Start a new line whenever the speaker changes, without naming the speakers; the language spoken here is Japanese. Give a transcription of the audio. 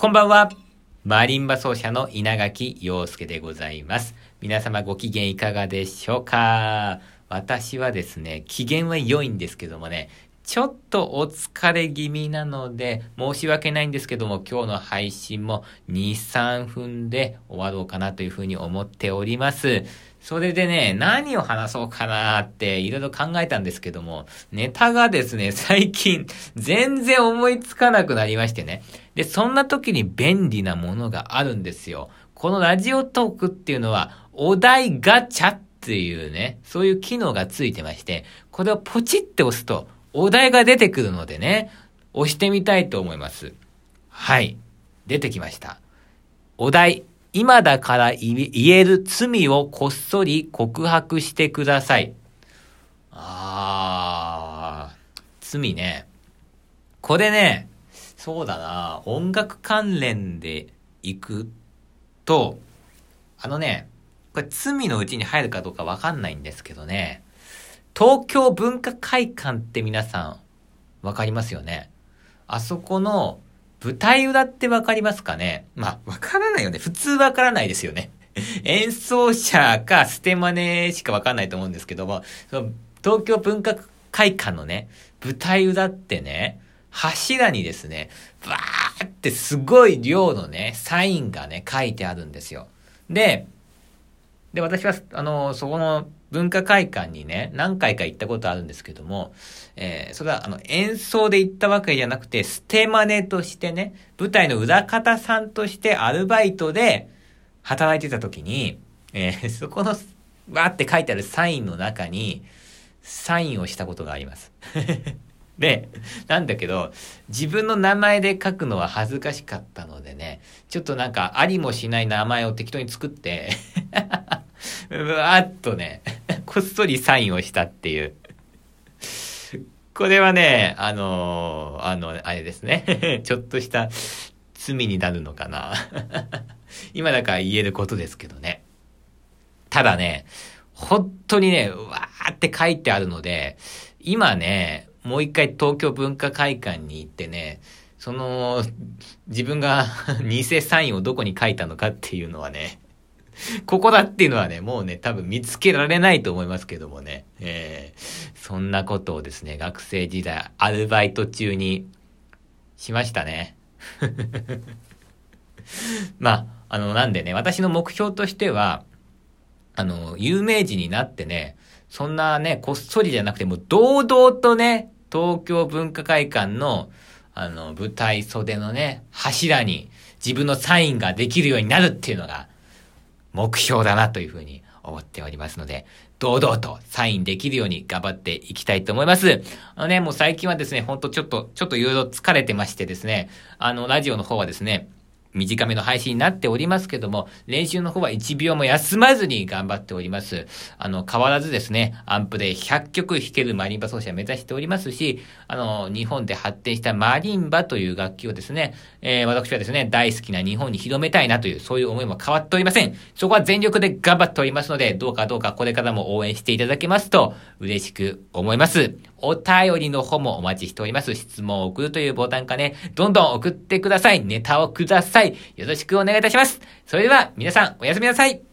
こんばんは。マリンバ奏者の稲垣陽介でございます。皆様ご機嫌いかがでしょうか？私はですね、機嫌は良いんですけどもね、ちょっとお疲れ気味なので、申し訳ないんですけども、今日の配信も2、3分で終わろうかなというふうに思っております。それでね、何を話そうかなっていろいろ考えたんですけども、ネタがですね、最近全然思いつかなくなりましてね。で、そんな時に便利なものがあるんですよ。このラジオトークっていうのは、お題ガチャっていうね、そういう機能がついてまして、これをポチって押すと、お題が出てくるのでね、押してみたいと思います。はい。出てきました。お題、今だから言える罪をこっそり告白してください。あー、罪ね。これね、そうだな、音楽関連で行くと、あのね、これ罪のうちに入るかどうかわかんないんですけどね、東京文化会館って皆さん、わかりますよね？あそこの舞台裏ってわかりますかね？まあ、わからないよね。普通わからないですよね。演奏者かステマネしかわかんないと思うんですけども、その東京文化会館のね、舞台裏ってね、柱にですね、バーってすごい量のね、サインがね、書いてあるんですよ。で、で、私は、あの、そこの文化会館にね、何回か行ったことあるんですけども、えー、それはあの演奏で行ったわけじゃなくて、ステマネとしてね、舞台の裏方さんとしてアルバイトで働いてた時に、えー、そこの、わーって書いてあるサインの中に、サインをしたことがあります。で、なんだけど、自分の名前で書くのは恥ずかしかったのでね、ちょっとなんかありもしない名前を適当に作って うわーっとね、こっそりサインをしたっていう。これはね、あのー、あの、あれですね。ちょっとした罪になるのかな。今だから言えることですけどね。ただね、本当にね、わーって書いてあるので、今ね、もう一回東京文化会館に行ってね、その、自分が偽サインをどこに書いたのかっていうのはね、ここだっていうのはね、もうね、多分見つけられないと思いますけどもね。えー、そんなことをですね、学生時代、アルバイト中にしましたね。まあ、あの、なんでね、私の目標としては、あの、有名人になってね、そんなね、こっそりじゃなくて、もう堂々とね、東京文化会館の、あの、舞台袖のね、柱に自分のサインができるようになるっていうのが、目標だなというふうに思っておりますので、堂々とサインできるように頑張っていきたいと思います。あのね、もう最近はですね、ほんとちょっと、ちょっといろいろ疲れてましてですね、あの、ラジオの方はですね、短めの配信になっておりますけども、練習の方は1秒も休まずに頑張っております。あの、変わらずですね、アンプで100曲弾けるマリンバ奏者目指しておりますし、あの、日本で発展したマリンバという楽器をですね、えー、私はですね、大好きな日本に広めたいなという、そういう思いも変わっておりません。そこは全力で頑張っておりますので、どうかどうかこれからも応援していただけますと、嬉しく思います。お便りの方もお待ちしております。質問を送るというボタンかね、どんどん送ってください。ネタをくださいさい。よろしくお願いいたします。それでは、皆さん、おやすみなさい。